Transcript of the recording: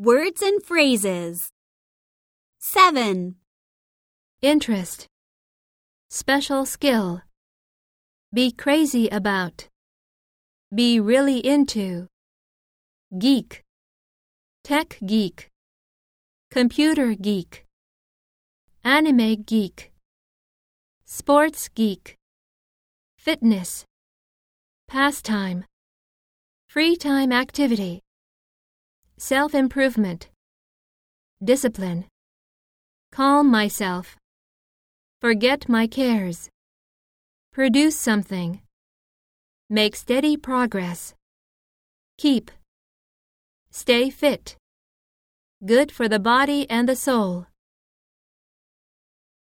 Words and phrases. 7. Interest. Special skill. Be crazy about. Be really into. Geek. Tech geek. Computer geek. Anime geek. Sports geek. Fitness. Pastime. Free time activity. Self improvement. Discipline. Calm myself. Forget my cares. Produce something. Make steady progress. Keep. Stay fit. Good for the body and the soul.